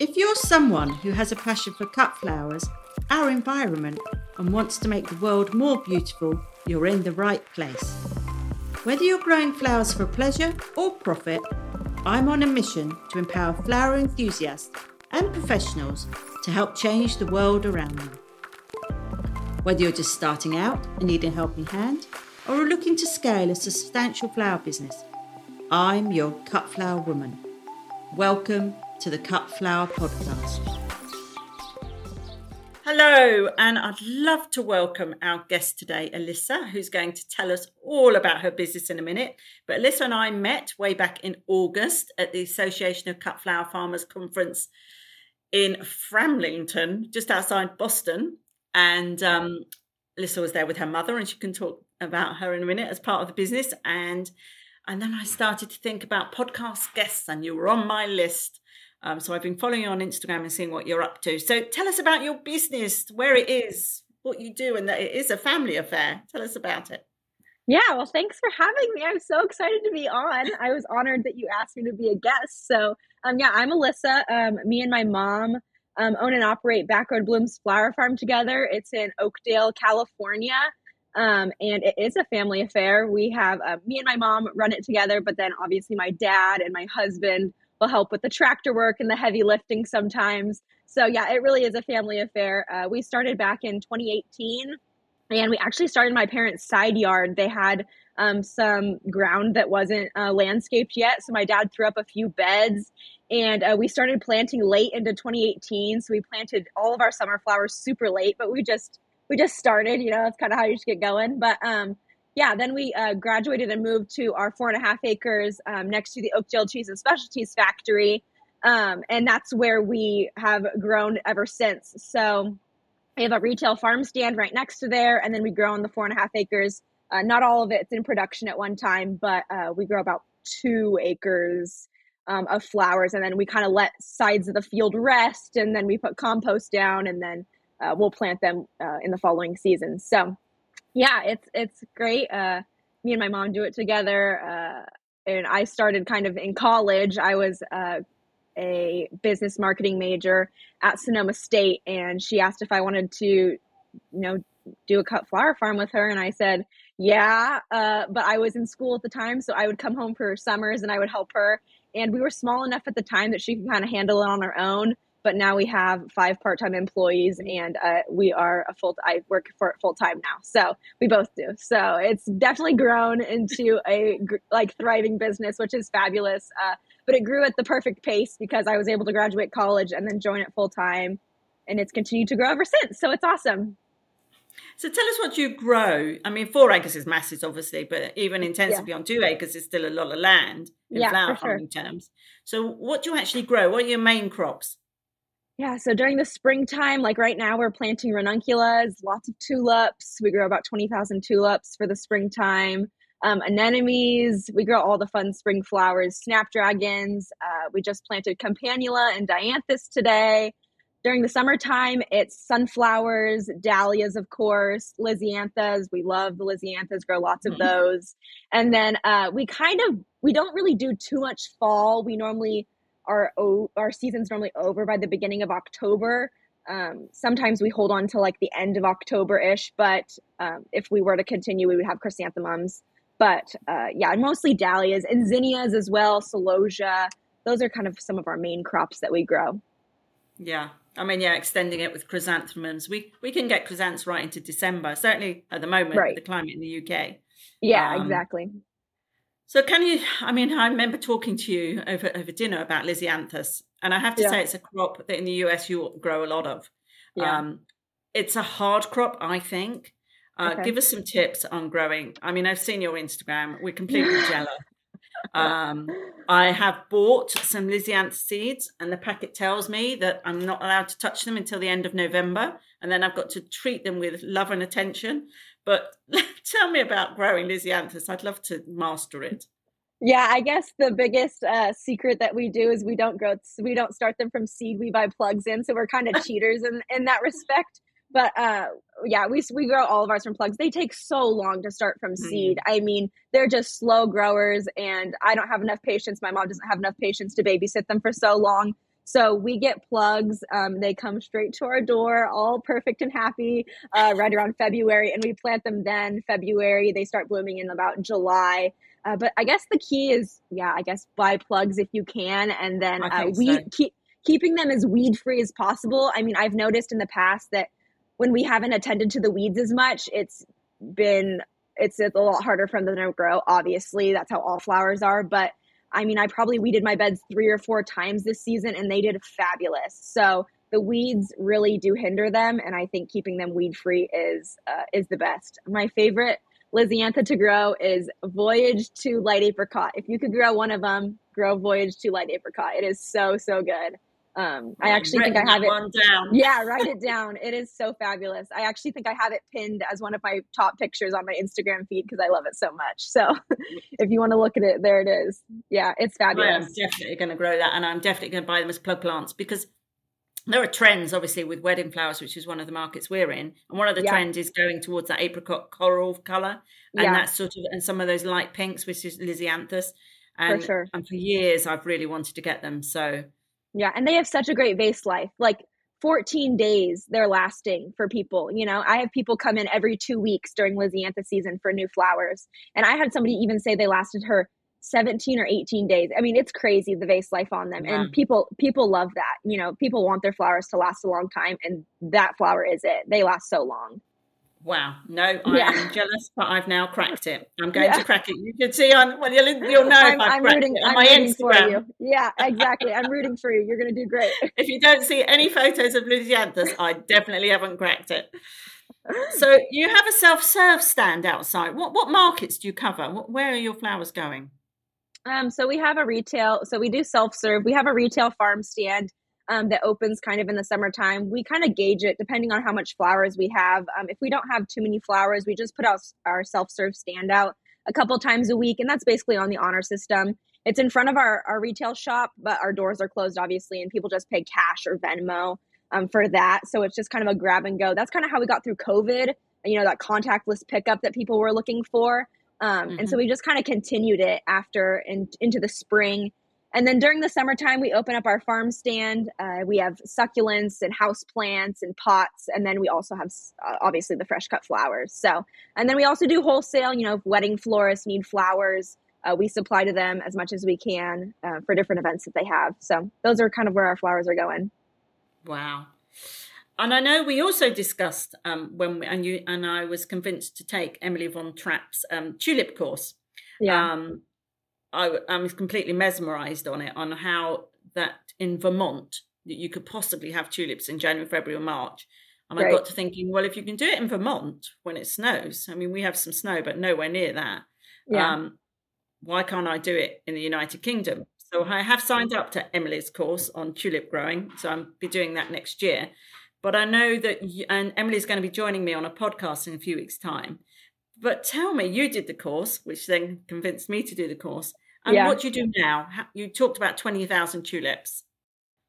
If you're someone who has a passion for cut flowers, our environment, and wants to make the world more beautiful, you're in the right place. Whether you're growing flowers for pleasure or profit, I'm on a mission to empower flower enthusiasts and professionals to help change the world around them. Whether you're just starting out and need a helping hand, or are looking to scale a substantial flower business, I'm your cut flower woman. Welcome to the Cut Flower Podcast. Hello, and I'd love to welcome our guest today, Alyssa, who's going to tell us all about her business in a minute. But Alyssa and I met way back in August at the Association of Cut Flower Farmers Conference in Framlington, just outside Boston. And um, Alyssa was there with her mother, and she can talk about her in a minute as part of the business. And and then I started to think about podcast guests, and you were on my list. Um, so I've been following you on Instagram and seeing what you're up to. So tell us about your business, where it is, what you do, and that it is a family affair. Tell us about it. Yeah, well, thanks for having me. I'm so excited to be on. I was honored that you asked me to be a guest. So, um, yeah, I'm Alyssa. Um, me and my mom um, own and operate Backroad Blooms Flower Farm together. It's in Oakdale, California. Um, and it is a family affair. We have uh, me and my mom run it together, but then obviously my dad and my husband will help with the tractor work and the heavy lifting sometimes. So yeah, it really is a family affair. Uh, we started back in 2018, and we actually started my parents' side yard. They had um, some ground that wasn't uh, landscaped yet, so my dad threw up a few beds, and uh, we started planting late into 2018. So we planted all of our summer flowers super late, but we just we just started. You know, that's kind of how you just get going. But um, yeah, then we uh, graduated and moved to our four and a half acres um, next to the Oakdale Cheese and Specialties Factory. Um, and that's where we have grown ever since. So we have a retail farm stand right next to there, and then we grow on the four and a half acres. Uh, not all of it's in production at one time, but uh, we grow about two acres um, of flowers, and then we kind of let sides of the field rest, and then we put compost down, and then uh, we'll plant them uh, in the following season. So yeah, it's it's great. Uh, me and my mom do it together. Uh, and I started kind of in college. I was uh, a business marketing major at Sonoma State, and she asked if I wanted to, you know, do a cut flower farm with her, and I said, yeah. Uh, but I was in school at the time, so I would come home for summers and I would help her. And we were small enough at the time that she could kind of handle it on her own but now we have five part-time employees and uh, we are a full i work for full-time now so we both do so it's definitely grown into a like thriving business which is fabulous uh, but it grew at the perfect pace because i was able to graduate college and then join it full-time and it's continued to grow ever since so it's awesome so tell us what you grow. I mean, four acres is massive, obviously, but even intensively yeah. on two acres is still a lot of land in yeah, flower farming terms. So what do you actually grow? What are your main crops? Yeah, so during the springtime, like right now, we're planting ranunculus, lots of tulips. We grow about 20,000 tulips for the springtime. Um, anemones, we grow all the fun spring flowers, snapdragons. Uh, we just planted campanula and dianthus today. During the summertime, it's sunflowers, dahlias, of course, lisianthus. We love the lisianthus, grow lots of mm-hmm. those. And then uh, we kind of, we don't really do too much fall. We normally our our season's normally over by the beginning of October. Um, sometimes we hold on to like the end of October ish, but um, if we were to continue, we would have chrysanthemums. But uh, yeah, mostly dahlias and zinnias as well, celosia. Those are kind of some of our main crops that we grow. Yeah, I mean, yeah, extending it with chrysanthemums. We we can get chrysanthemums right into December. Certainly at the moment, right. the climate in the UK. Yeah, um, exactly. So can you? I mean, I remember talking to you over over dinner about Lisianthus, and I have to yeah. say it's a crop that in the US you grow a lot of. Yeah. Um, it's a hard crop, I think. Uh, okay. Give us some tips on growing. I mean, I've seen your Instagram. We're completely jealous. Um, I have bought some Lisianthus seeds, and the packet tells me that I'm not allowed to touch them until the end of November, and then I've got to treat them with love and attention. But tell me about growing Lisianthus. I'd love to master it. Yeah, I guess the biggest uh, secret that we do is we don't grow, we don't start them from seed. We buy plugs in, so we're kind of cheaters in in that respect. But uh, yeah, we we grow all of ours from plugs. They take so long to start from seed. Mm. I mean, they're just slow growers, and I don't have enough patience. My mom doesn't have enough patience to babysit them for so long. So we get plugs. Um, they come straight to our door, all perfect and happy, uh, right around February, and we plant them then. February, they start blooming in about July. Uh, but I guess the key is, yeah, I guess buy plugs if you can, and then uh, weed so. keep keeping them as weed free as possible. I mean, I've noticed in the past that when we haven't attended to the weeds as much, it's been it's, it's a lot harder for them to grow. Obviously, that's how all flowers are. But I mean, I probably weeded my beds three or four times this season, and they did fabulous. So the weeds really do hinder them, and I think keeping them weed free is uh, is the best. My favorite Lisiantha to grow is Voyage to Light Apricot. If you could grow one of them, grow Voyage to Light Apricot. It is so so good. Um, I actually think I have it. Down. Yeah, write it down. It is so fabulous. I actually think I have it pinned as one of my top pictures on my Instagram feed because I love it so much. So if you want to look at it, there it is. Yeah, it's fabulous. I'm definitely going to grow that, and I'm definitely going to buy them as plug plants because there are trends obviously with wedding flowers which is one of the markets we're in and one of the yeah. trends is going towards that apricot coral color and yeah. that sort of and some of those light pinks which is lisianthus and, for sure. and for years i've really wanted to get them so yeah, and they have such a great vase life. Like 14 days they're lasting for people. You know, I have people come in every two weeks during Lisiantha season for new flowers. And I had somebody even say they lasted her 17 or 18 days. I mean, it's crazy the vase life on them. Yeah. And people people love that. You know, people want their flowers to last a long time and that flower is it. They last so long. Wow, no, I yeah. am jealous, but I've now cracked it. I'm going yeah. to crack it. You can see on well, you'll, you'll know I'm, if I've I'm cracked rooting, it on I'm my Instagram. Yeah, exactly. I'm rooting for you. You're going to do great. If you don't see any photos of Lisianthus, I definitely haven't cracked it. So you have a self-serve stand outside. What what markets do you cover? What, where are your flowers going? Um, so we have a retail. So we do self-serve. We have a retail farm stand um, that opens kind of in the summertime. We kind of gauge it depending on how much flowers we have. Um, if we don't have too many flowers, we just put out our self serve stand out a couple times a week, and that's basically on the honor system. It's in front of our, our retail shop, but our doors are closed, obviously, and people just pay cash or Venmo um, for that. So it's just kind of a grab and go. That's kind of how we got through COVID, you know, that contactless pickup that people were looking for. Um, mm-hmm. And so mm-hmm. we just kind of continued it after and into the spring and then during the summertime, we open up our farm stand. Uh, we have succulents and house plants and pots. And then we also have uh, obviously the fresh cut flowers. So, and then we also do wholesale, you know, if wedding florists need flowers, uh, we supply to them as much as we can uh, for different events that they have. So those are kind of where our flowers are going. Wow. And I know we also discussed um, when we, and you and I was convinced to take Emily von Trapp's um, tulip course. Yeah. Um, I, I was completely mesmerized on it on how that in Vermont that you could possibly have tulips in January, February, or March. And right. I got to thinking, well, if you can do it in Vermont when it snows, I mean, we have some snow, but nowhere near that. Yeah. Um, why can't I do it in the United Kingdom? So I have signed up to Emily's course on tulip growing. So I'll be doing that next year. But I know that, you, and Emily's going to be joining me on a podcast in a few weeks' time. But tell me, you did the course, which then convinced me to do the course. And yeah. what do you do now? You talked about 20,000 tulips.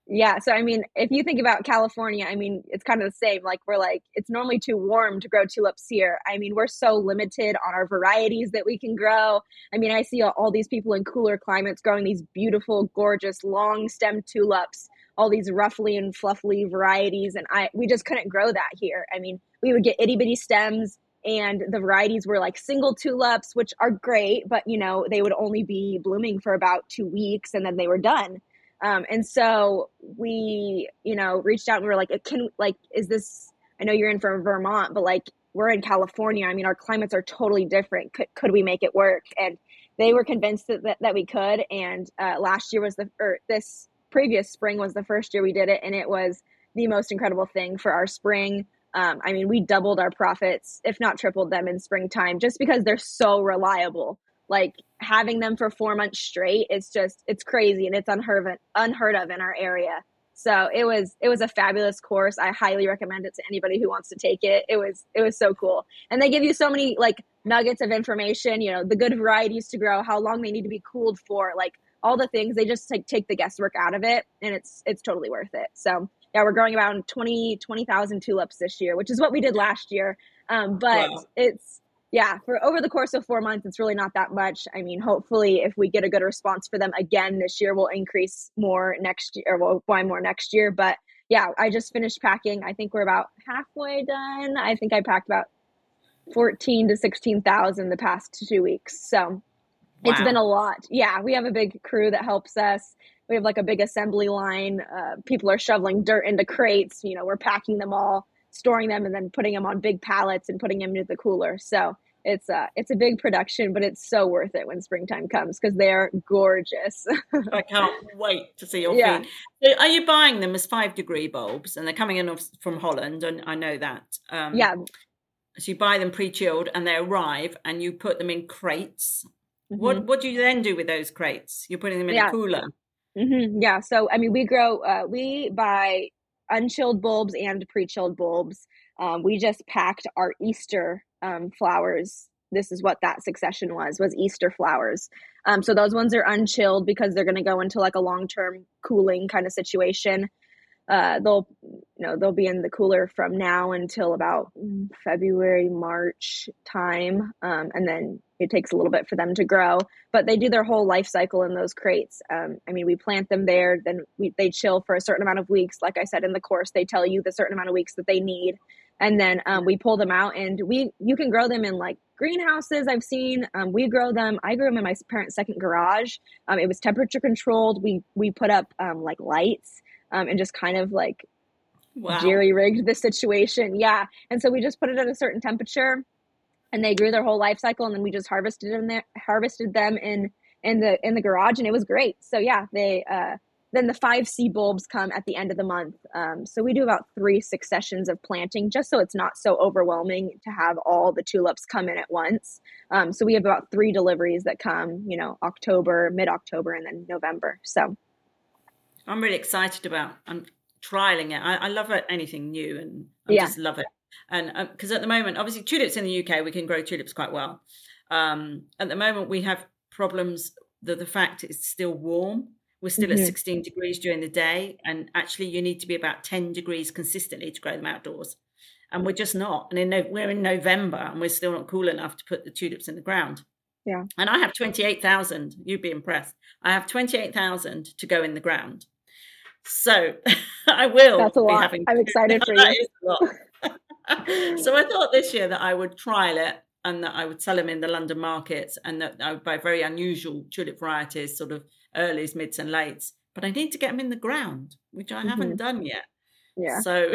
Yeah. So, I mean, if you think about California, I mean, it's kind of the same. Like, we're like, it's normally too warm to grow tulips here. I mean, we're so limited on our varieties that we can grow. I mean, I see all, these people in cooler climates growing these beautiful, gorgeous, long stem tulips, all these ruffly and fluffy varieties. And I, we just couldn't grow that here. I mean, we would get itty bitty stems and the varieties were like single tulips which are great but you know they would only be blooming for about two weeks and then they were done. Um, and so we you know reached out and we were like can like is this i know you're in from vermont but like we're in california. I mean our climates are totally different. Could, could we make it work? And they were convinced that, that, that we could and uh, last year was the or this previous spring was the first year we did it and it was the most incredible thing for our spring um, I mean, we doubled our profits, if not tripled them in springtime, just because they're so reliable. Like having them for four months straight, it's just it's crazy and it's unheard of, unheard of in our area. So it was it was a fabulous course. I highly recommend it to anybody who wants to take it. It was it was so cool, and they give you so many like nuggets of information. You know, the good varieties to grow, how long they need to be cooled for, like all the things. They just like take the guesswork out of it, and it's it's totally worth it. So yeah, we're growing around 20 20,000 tulips this year, which is what we did last year. Um, but wow. it's yeah, for over the course of four months, it's really not that much. I mean, hopefully, if we get a good response for them again this year, we'll increase more next year, or we'll buy more next year. But yeah, I just finished packing. I think we're about halfway done. I think I packed about fourteen to sixteen thousand the past two weeks. So wow. it's been a lot. Yeah, we have a big crew that helps us. We have like a big assembly line. Uh, people are shoveling dirt into crates. You know, we're packing them all storing them and then putting them on big pallets and putting them into the cooler. So it's a it's a big production, but it's so worth it when springtime comes because they're gorgeous. I can't wait to see your yeah. feed. So are you buying them as five degree bulbs, and they're coming in from Holland, and I know that. Um, yeah. So you buy them pre chilled, and they arrive, and you put them in crates. Mm-hmm. What what do you then do with those crates? You're putting them in yeah. a cooler. Mm-hmm. Yeah. So I mean, we grow. Uh, we buy unchilled bulbs and pre-chilled bulbs. Um, we just packed our Easter um, flowers. This is what that succession was was Easter flowers. Um, so those ones are unchilled because they're going to go into like a long-term cooling kind of situation uh, they'll you know they'll be in the cooler from now until about February March time, um, and then it takes a little bit for them to grow. But they do their whole life cycle in those crates. Um, I mean, we plant them there, then we, they chill for a certain amount of weeks. Like I said in the course, they tell you the certain amount of weeks that they need, and then um, we pull them out, and we you can grow them in like greenhouses I've seen. Um, we grow them. I grew them in my parents' second garage. Um, it was temperature controlled. We we put up um, like lights um, and just kind of like wow. jerry rigged the situation. Yeah. And so we just put it at a certain temperature and they grew their whole life cycle and then we just harvested them there, harvested them in in the in the garage and it was great. So yeah, they uh then the five C bulbs come at the end of the month. Um, so we do about three successions of planting just so it's not so overwhelming to have all the tulips come in at once. Um, so we have about three deliveries that come, you know, October, mid October, and then November. So I'm really excited about. I'm trialing it. I, I love anything new, and I yeah. just love it. And because um, at the moment, obviously, tulips in the UK, we can grow tulips quite well. Um, at the moment, we have problems. that the fact it's still warm. We're still mm-hmm. at 16 degrees during the day, and actually, you need to be about 10 degrees consistently to grow them outdoors. And we're just not. And in no, we're in November, and we're still not cool enough to put the tulips in the ground. Yeah. And I have 28,000. You'd be impressed. I have 28,000 to go in the ground. So I will. That's a lot. I'm excited for you. so I thought this year that I would trial it and that I would sell them in the London markets and that I would buy very unusual tulip varieties, sort of earlies, mids, and lates. But I need to get them in the ground, which I mm-hmm. haven't done yet. Yeah. So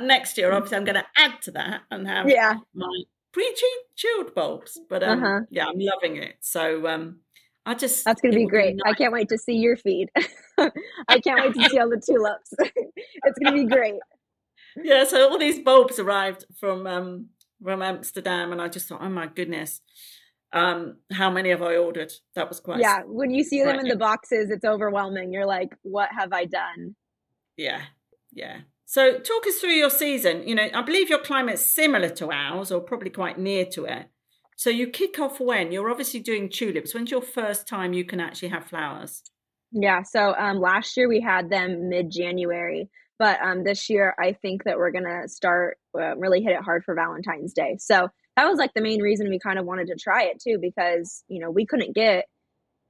next year, obviously, I'm going to add to that and have yeah. my pre-chilled bulbs. But um, uh-huh. yeah, I'm loving it. So um, I just that's going to be great. Nice. I can't wait to see your feed. I can't wait to see all the tulips. it's going to be great. Yeah, so all these bulbs arrived from um, from Amsterdam, and I just thought, oh my goodness, um, how many have I ordered? That was quite. Yeah, when you see them in the boxes, it's overwhelming. You're like, what have I done? Yeah, yeah. So talk us through your season. You know, I believe your climate's similar to ours, or probably quite near to it. So you kick off when? You're obviously doing tulips. When's your first time you can actually have flowers? Yeah, so um, last year we had them mid January, but um, this year I think that we're gonna start uh, really hit it hard for Valentine's Day. So that was like the main reason we kind of wanted to try it too, because you know we couldn't get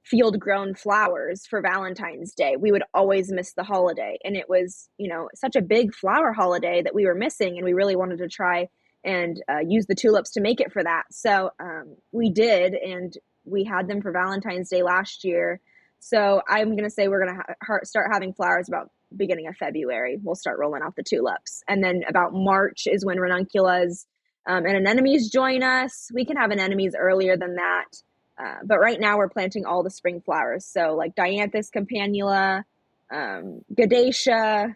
field grown flowers for Valentine's Day. We would always miss the holiday, and it was you know such a big flower holiday that we were missing, and we really wanted to try and uh, use the tulips to make it for that. So um, we did, and we had them for Valentine's Day last year so I'm going to say we're going to ha- start having flowers about beginning of February. We'll start rolling out the tulips. And then about March is when ranunculus um, and anemones join us. We can have anemones earlier than that. Uh, but right now we're planting all the spring flowers. So like Dianthus campanula, um,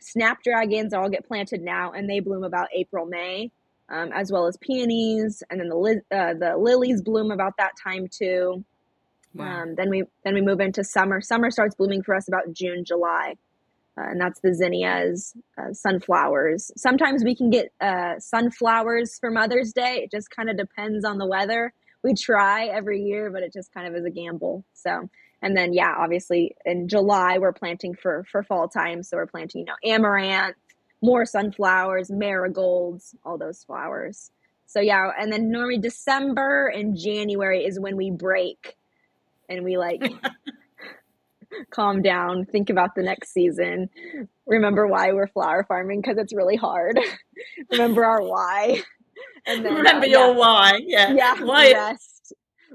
snapdragons all get planted now and they bloom about April, May, um, as well as peonies. And then the, li- uh, the lilies bloom about that time too. Wow. Um, then we then we move into summer. Summer starts blooming for us about June, July, uh, and that's the zinnias, uh, sunflowers. Sometimes we can get uh, sunflowers for Mother's Day. It just kind of depends on the weather. We try every year, but it just kind of is a gamble. So, and then yeah, obviously in July we're planting for for fall time. So we're planting, you know, amaranth, more sunflowers, marigolds, all those flowers. so yeah, and then normally December and January is when we break and we like calm down, think about the next season, remember why we're flower farming because it's really hard. remember our why. And then, remember uh, your yeah. why. Yeah. Yeah. Why.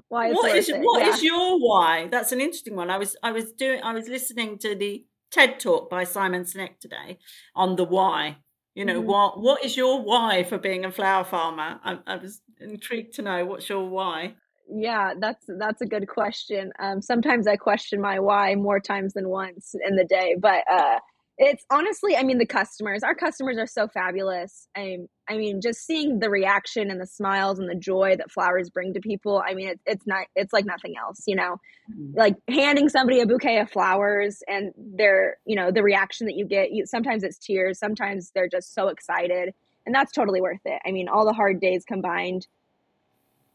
Why what is what yeah. is your why? That's an interesting one. I was I was doing I was listening to the TED talk by Simon Sinek today on the why. You know, mm-hmm. what what is your why for being a flower farmer? I, I was intrigued to know what's your why yeah that's that's a good question. Um, sometimes i question my why more times than once in the day but uh, it's honestly i mean the customers our customers are so fabulous. I, I mean just seeing the reaction and the smiles and the joy that flowers bring to people i mean it, it's not it's like nothing else you know? Mm-hmm. like handing somebody a bouquet of flowers and their you know the reaction that you get you, sometimes it's tears sometimes they're just so excited and that's totally worth it. I mean all the hard days combined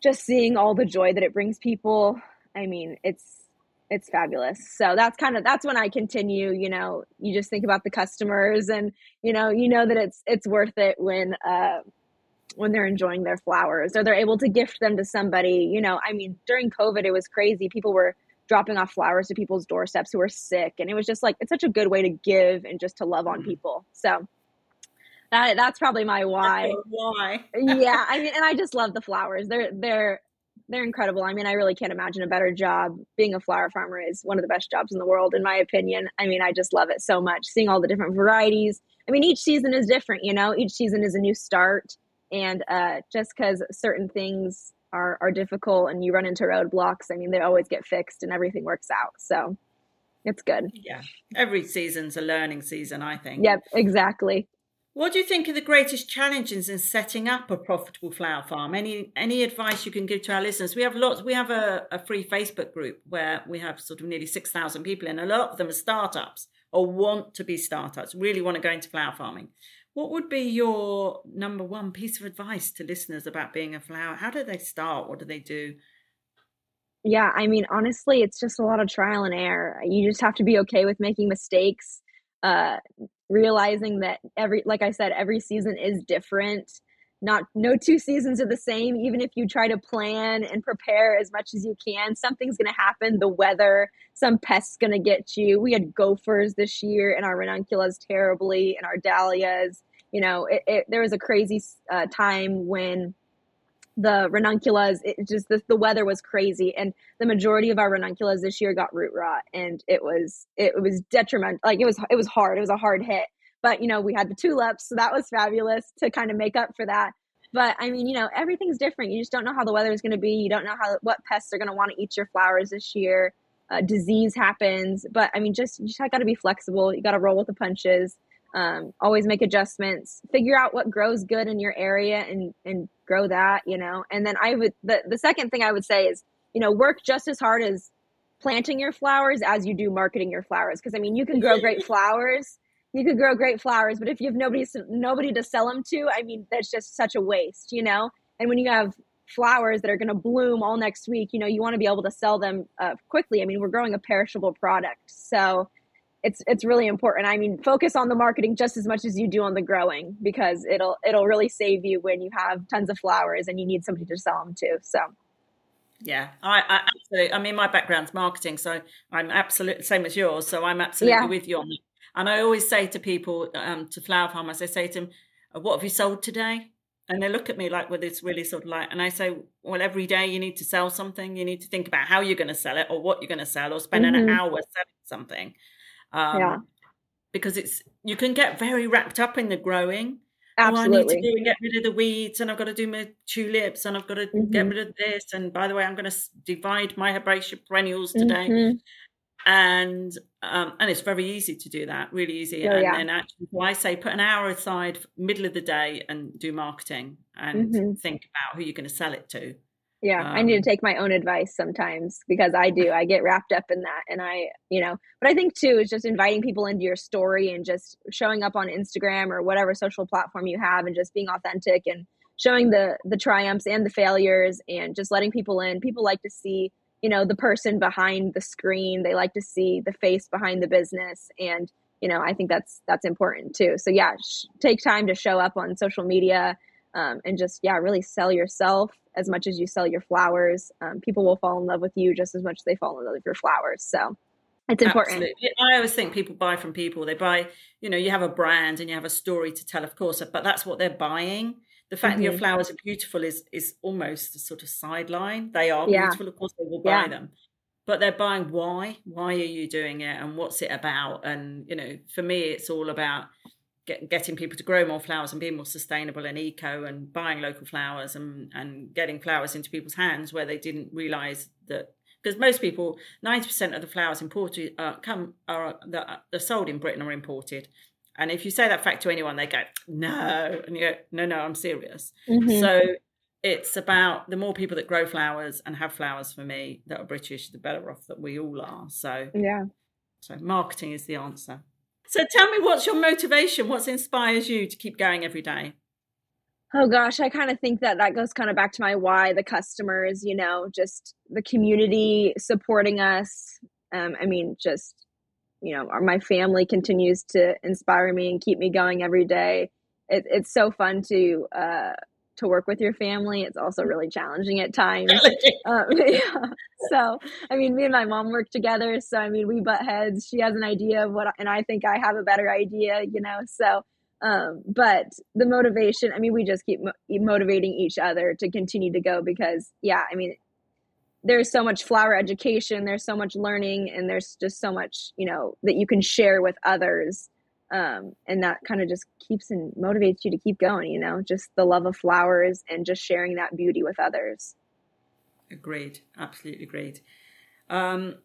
just seeing all the joy that it brings people i mean it's it's fabulous. So that's kind of that's when i continue you know you just think about the customers and you know you know that it's it's worth it when uh when they're enjoying their flowers or they're able to gift them to somebody you know i mean during covid it was crazy. People were dropping off flowers to people's doorsteps who were sick and it was just like it's such a good way to give and just to love on mm-hmm. people. So that that's probably my why. Why? yeah, I mean, and I just love the flowers. They're they're they're incredible. I mean, I really can't imagine a better job. Being a flower farmer is one of the best jobs in the world, in my opinion. I mean, I just love it so much. Seeing all the different varieties. I mean, each season is different. You know, each season is a new start, and uh, just because certain things are are difficult and you run into roadblocks, I mean, they always get fixed and everything works out. So. It's good. Yeah. Every season's a learning season, I think. Yep, exactly. What do you think are the greatest challenges in setting up a profitable flower farm? Any any advice you can give to our listeners? We have lots. We have a, a free Facebook group where we have sort of nearly six thousand people, and a lot of them are startups or want to be startups, really want to go into flower farming. What would be your number one piece of advice to listeners about being a flower? How do they start? What do they do? Yeah, I mean, honestly, it's just a lot of trial and error. You just have to be okay with making mistakes. Uh, realizing that every like i said every season is different. Not no two seasons are the same even if you try to plan and prepare as much as you can something's going to happen the weather some pests going to get you. We had gophers this year and our ranunculus terribly and our dahlias. You know it, it, there was a crazy uh, time when the ranunculus it just the, the weather was crazy. And the majority of our ranunculus this year got root rot and it was it was detrimental like it was it was hard it was a hard hit. But you know we had the tulips so that was fabulous to kind of make up for that. But i mean you know everything's different. You just don't know how the weather is going to be. You don't know how what pests are going to want to eat your flowers this year. Uh, disease happens. But i mean just you just got to be flexible. You got to roll with the punches um, always make adjustments figure out what grows good in your area and and grow that you know? And then i would the, the second thing i would say is you know work just as hard as planting your flowers as you do marketing your flowers. Because i mean you can grow great flowers. You could grow great flowers but if you have nobody nobody to sell them to i mean that's just such a waste you know? And when you have flowers that are going to bloom all next week you know you want to be able to sell them uh, quickly. I mean we're growing a perishable product. So it's it's really important. I mean, focus on the marketing just as much as you do on the growing because it'll it'll really save you when you have tons of flowers and you need somebody to sell them to. So yeah, I, I absolutely. I mean, my background's marketing, so I'm absolutely same as yours. So I'm absolutely yeah. with you on that. And I always say to people, um, to flower farmers, I say to them, uh, "What have you sold today?" And they look at me like with this really sort of like, and I say, "Well, every day you need to sell something. You need to think about how you're going to sell it, or what you're going to sell, or spend mm-hmm. an hour selling something." Um, yeah. Because it's you can get very wrapped up in the growing. Absolutely. Oh, I need to do and get rid of the weeds, and I've got to do my tulips, and I've got to mm-hmm. get rid of this. And by the way, I'm going to divide my herbaceous perennials today. Mm-hmm. And um, and it's very easy to do that, really easy. Oh, and yeah. then actually, so I say put an hour aside, middle of the day, and do marketing and mm-hmm. think about who you're going to sell it to. Yeah, um, I need to um, take my own advice sometimes because I do. I get wrapped up in that. And I, you know, but I think too is just inviting people into your story and just showing up on Instagram or whatever social platform you have and just being authentic and showing the the triumphs and the failures and just letting people in. People like to see, you know, the person behind the screen. They like to see the face behind the business and you know, I think that's that's important too. So yeah, sh- take time to show up on social media um, and just yeah really sell yourself as much as you sell your flowers um, people will fall in love with you just as much as they fall in love with your flowers so it's important Absolutely. i always think people buy from people they buy you know you have a brand and you have a story to tell of course but that's what they're buying the fact mm-hmm. that your mm-hmm. flowers are beautiful is is almost a sort of sideline they are yeah. beautiful of course they will buy yeah. them but they're buying why why are you doing it and what's it about and you know for me it's all about get, getting people to grow more flowers and being more sustainable and eco and buying local flowers and, and getting flowers into people's hands where they didn't realize that because most people 90% of the flowers imported uh, come are that are sold in britain are imported. And if you say that fact to anyone they go no and you go no no i'm serious. Mm-hmm. so it's about the more people that grow flowers and have flowers for me that are british the better off that we all are. So yeah. so marketing is the answer so tell me what's your motivation? What inspires you to keep going every day? Oh gosh, I kind of think that that goes kind of back to my why, the customers, you know, just the community supporting us. Um, I mean, just, you know, my family continues to inspire me and keep me going every day. It, it's so fun to, uh, to work with your family. It's also really challenging at times. um, yeah. So, I mean, me and my mom work together. So, I mean, we butt heads. She has an idea of what, and I think I have a better idea, you know. So, um, but the motivation, I mean, we just keep mo- motivating each other to continue to go because, yeah, I mean, there's so much flower education, there's so much learning, and there's just so much, you know, that you can share with others um, and that kind of just keeps and motivates you to keep going you know just the love of flowers and just sharing that beauty with others. Agreed absolutely agreed. Um,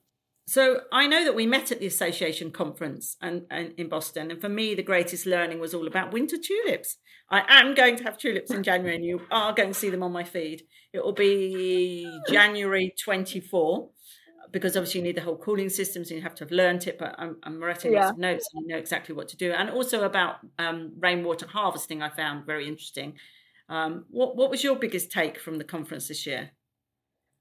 so i know that we met at the association conference and, and, in boston and for me the greatest learning was all about winter tulips. I am going to have tulips in january and you are going to see them on my feed. It will be january 24 because obviously you need the whole cooling systems and you have to have learned it but i'm, I'm writing yeah. lots of notes and you know exactly what to do and also about um, rainwater harvesting i found very interesting um, what, what was your biggest take from the conference this year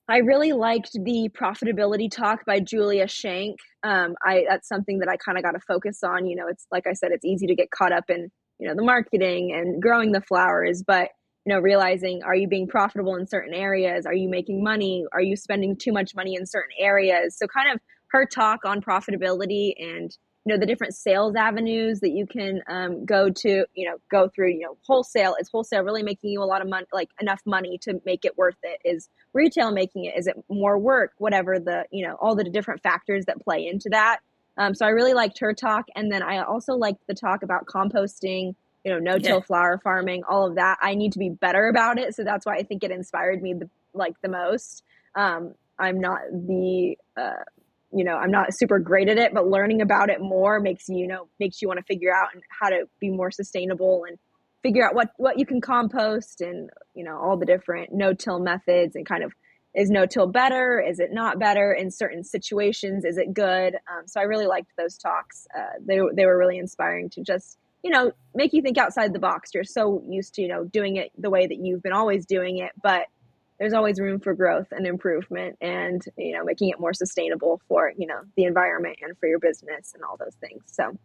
I really liked the profitability talk by Julia Shank. Um, I that's something that I kind of got to focus on. You know, it's like I said, it's easy to get caught up in you know the marketing and growing the flowers, but you know realizing are you being profitable in certain areas? Are you making money? Are you spending too much money in certain areas? So kind of her talk on profitability and you know the different sales avenues that you can um, go to you know go through you know wholesale. Is wholesale really making you a lot of money like enough money to make it worth it? Is retail making it? Is it more work? Whatever the you know all the different factors that play into that. Um, so i really liked her talk. And then i also liked the talk about composting you know, no-till yeah. flower farming, all of that. I need to be better about it, so that's why I think it inspired me the, like the most. Um, I'm not the, uh, you know, I'm not super great at it, but learning about it more makes you, you know makes you want to figure out how to be more sustainable and figure out what what you can compost and you know all the different no-till methods and kind of is no-till better is it not better in certain situations is it good um, so i really liked those talks uh, they, they were really inspiring to just you know, make you think outside the box. You're so used to, you know, doing it the way that you've been always doing it, but there's always room for growth and improvement and, you know, making it more sustainable for, you know, the environment and for your business and all those things. So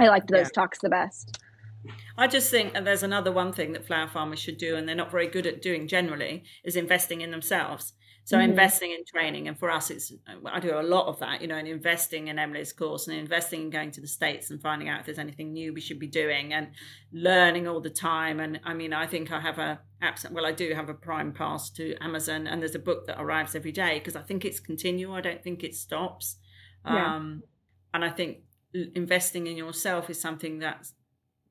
I liked those yeah. talks the best. I just think there's another one thing that flower farmers should do, and they're not very good at doing generally, is investing in themselves. So mm-hmm. investing in training, and for us, it's I do a lot of that, you know, and investing in Emily's course and investing in going to the states and finding out if there's anything new we should be doing and learning all the time. And I mean, I think I have a absent. Well, I do have a Prime pass to Amazon, and there's a book that arrives every day because I think it's continual. I don't think it stops. Yeah. Um, and I think investing in yourself is something that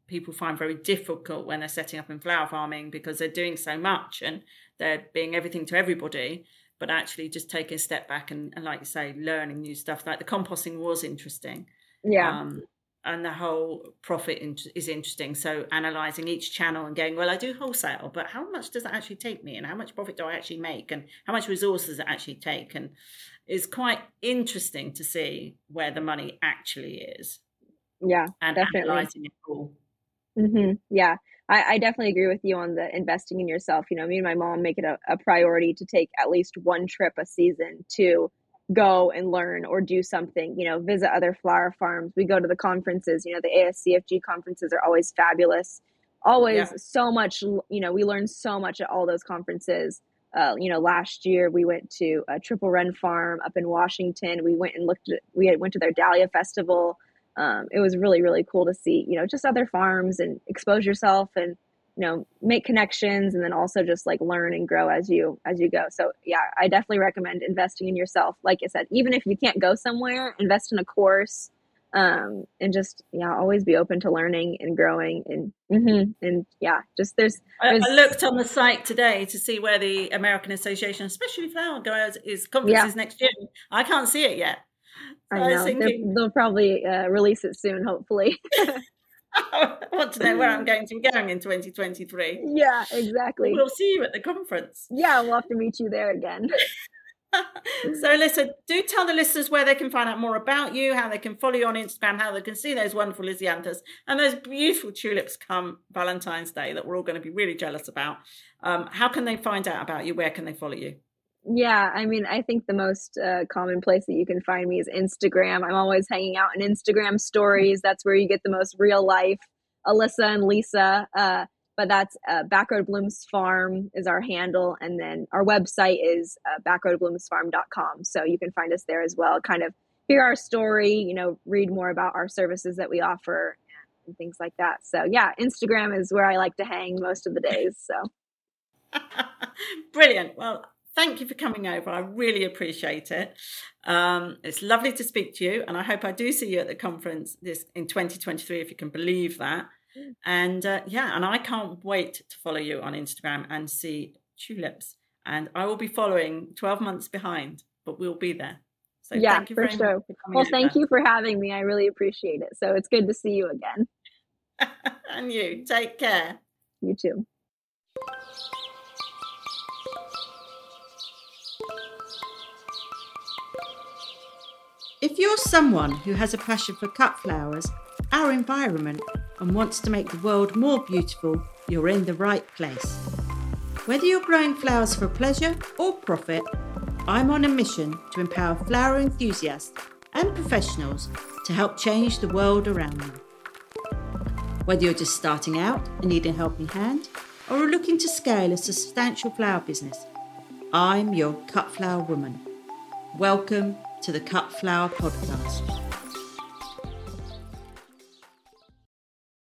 people find very difficult when they're setting up in flower farming because they're doing so much and they're being everything to everybody but actually just taking a step back and, and like you say, learning new stuff. Like the composting was interesting. Yeah. Um, and the whole profit is interesting. So analyzing each channel and going, well, I do wholesale, but how much does that actually take me, and how much profit do I actually make, and how much resources does it actually take, and it's quite interesting to see where the money actually is. Yeah, and definitely. analyzing it all. Mm-hmm. Yeah, I, I, definitely agree with you on the investing in yourself. You know, me and my mom make it a, a priority to take at least one trip a season to go and learn or do something, you know, visit other flower farms. We go to the conferences, you know, the ASCFG conferences are always fabulous. always yeah. so much. You know, we learned so much at all those conferences. Uh, you know, last year we went to a triple Run farm up in Washington. We went and looked at, we went to their Dahlia Festival. Um, it was really, really cool to see, you know, just other farms and expose yourself and, you know, make connections and then also just like learn and grow as you, as you go. So yeah, I definitely recommend investing in yourself. Like I said, even if you can't go somewhere, invest in a course, um, and just yeah always be open to learning and growing and mm-hmm, and yeah just there's, there's, I, looked on the site today to see where the American Association especially flower goes is conferences yeah. next year I can't see it yet I know. I thinking, they'll probably uh, release it soon hopefully. I want to know where I'm going to be going in 2023 yeah exactly. We'll see you at the conference. Yeah we'll have to meet you there again. So, listen, do tell the listeners where they can find out more about you, how they can follow you on Instagram, how they can see those wonderful Lisianthus and those beautiful tulips come Valentine's Day that we're all going to be really jealous about. Um, how can they find out about you? Where can they follow you? Yeah, I mean, I think the most uh, common place that you can find me is Instagram. I'm always hanging out in Instagram stories. That's where you get the most real life Alyssa and Lisa. Uh, but that's uh, Backroad Blooms Farm is our handle. And then our website is uh, backroadbloomsfarm.com. So you can find us there as well, kind of hear our story, you know, read more about our services that we offer and things like that. So yeah, Instagram is where I like to hang most of the days. So brilliant. Well, thank you for coming over. I really appreciate it. Um, it's lovely to speak to you, and I hope I do see you at the conference this in 2023, if you can believe that. And uh, yeah, and I can't wait to follow you on Instagram and see tulips. And I will be following 12 months behind, but we'll be there. So yeah, for sure. For well, thank you for having me. I really appreciate it. So it's good to see you again. and you. Take care. You too. If you're someone who has a passion for cut flowers, our environment, and wants to make the world more beautiful, you're in the right place. Whether you're growing flowers for pleasure or profit, I'm on a mission to empower flower enthusiasts and professionals to help change the world around them. Whether you're just starting out and need a helping hand, or are looking to scale a substantial flower business, I'm your cut flower woman. Welcome to the Cut Flower Podcast.